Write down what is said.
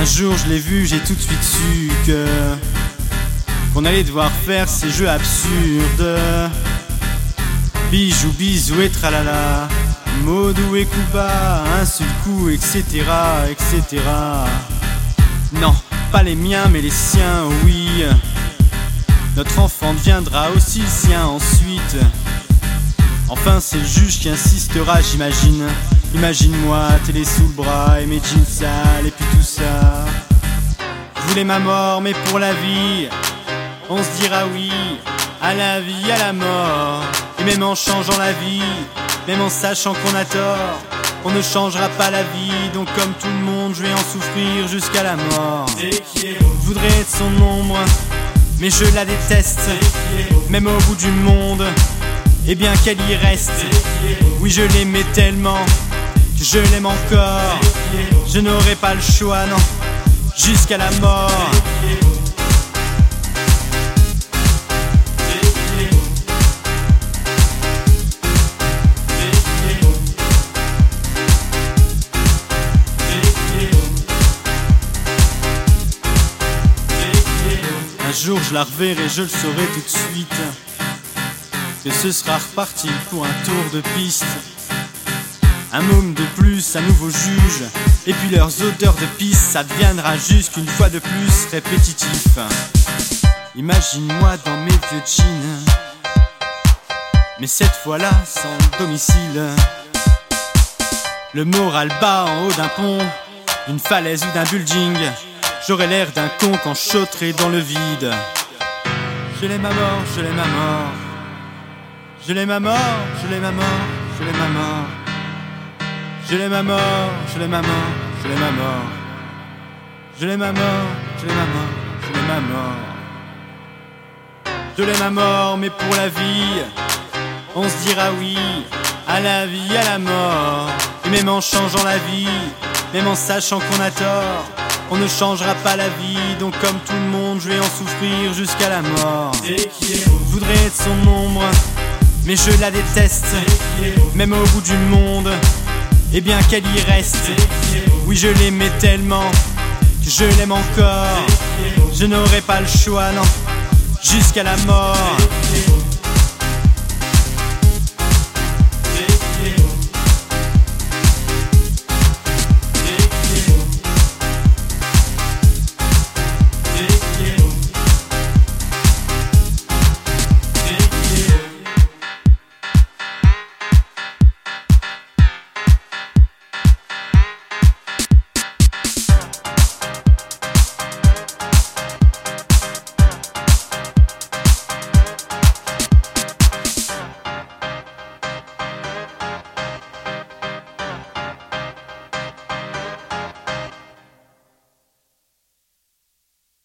Un jour je l'ai vu, j'ai tout de suite su que qu'on allait devoir faire ces jeux absurdes. Bijou, bisou et tralala, Modou et Kuba, un seul coup, etc., etc. Non, pas les miens, mais les siens, oui. Notre enfant deviendra aussi le sien ensuite. Enfin, c'est le juge qui insistera, j'imagine. Imagine-moi, télé sous le bras et mes jeans sales et puis tout ça. Je voulais ma mort, mais pour la vie, on se dira oui à la vie, à la mort. Et même en changeant la vie, même en sachant qu'on a tort, on ne changera pas la vie. Donc, comme tout le monde, je vais en souffrir jusqu'à la mort. Je voudrais être son ombre, mais je la déteste. Même au bout du monde, et bien qu'elle y reste. Oui, je l'aimais tellement je l'aime encore. Je n'aurai pas le choix, non, jusqu'à la mort. Un jour je la reverrai, je le saurai tout de suite. Que ce sera reparti pour un tour de piste. Un môme de plus, un nouveau juge. Et puis leurs odeurs de piste, ça deviendra juste qu'une fois de plus répétitif. Imagine-moi dans mes vieux jeans. Mais cette fois-là, sans domicile. Le moral bas en haut d'un pont, d'une falaise ou d'un building. J'aurais l'air d'un con quand je dans le vide. Je l'aime à mort, je l'aime à mort. Je l'aime à mort, je l'aime à mort, je l'aime à mort. Je l'aime à mort, je l'aime à mort, je l'aime à mort. Je l'aime à mort, je l'aime à mort, je l'aime à mort. Je l'aime à mort, mais pour la vie, on se dira oui à la vie, à la mort. Et même en changeant la vie, même en sachant qu'on a tort, on ne changera pas la vie. Donc comme tout le monde, je vais en souffrir jusqu'à la mort. Je voudrais être son ombre, mais je la déteste. Même au bout du monde, et bien qu'elle y reste. Oui, je l'aimais tellement je l'aime encore. Je n'aurai pas le choix, non, jusqu'à la mort.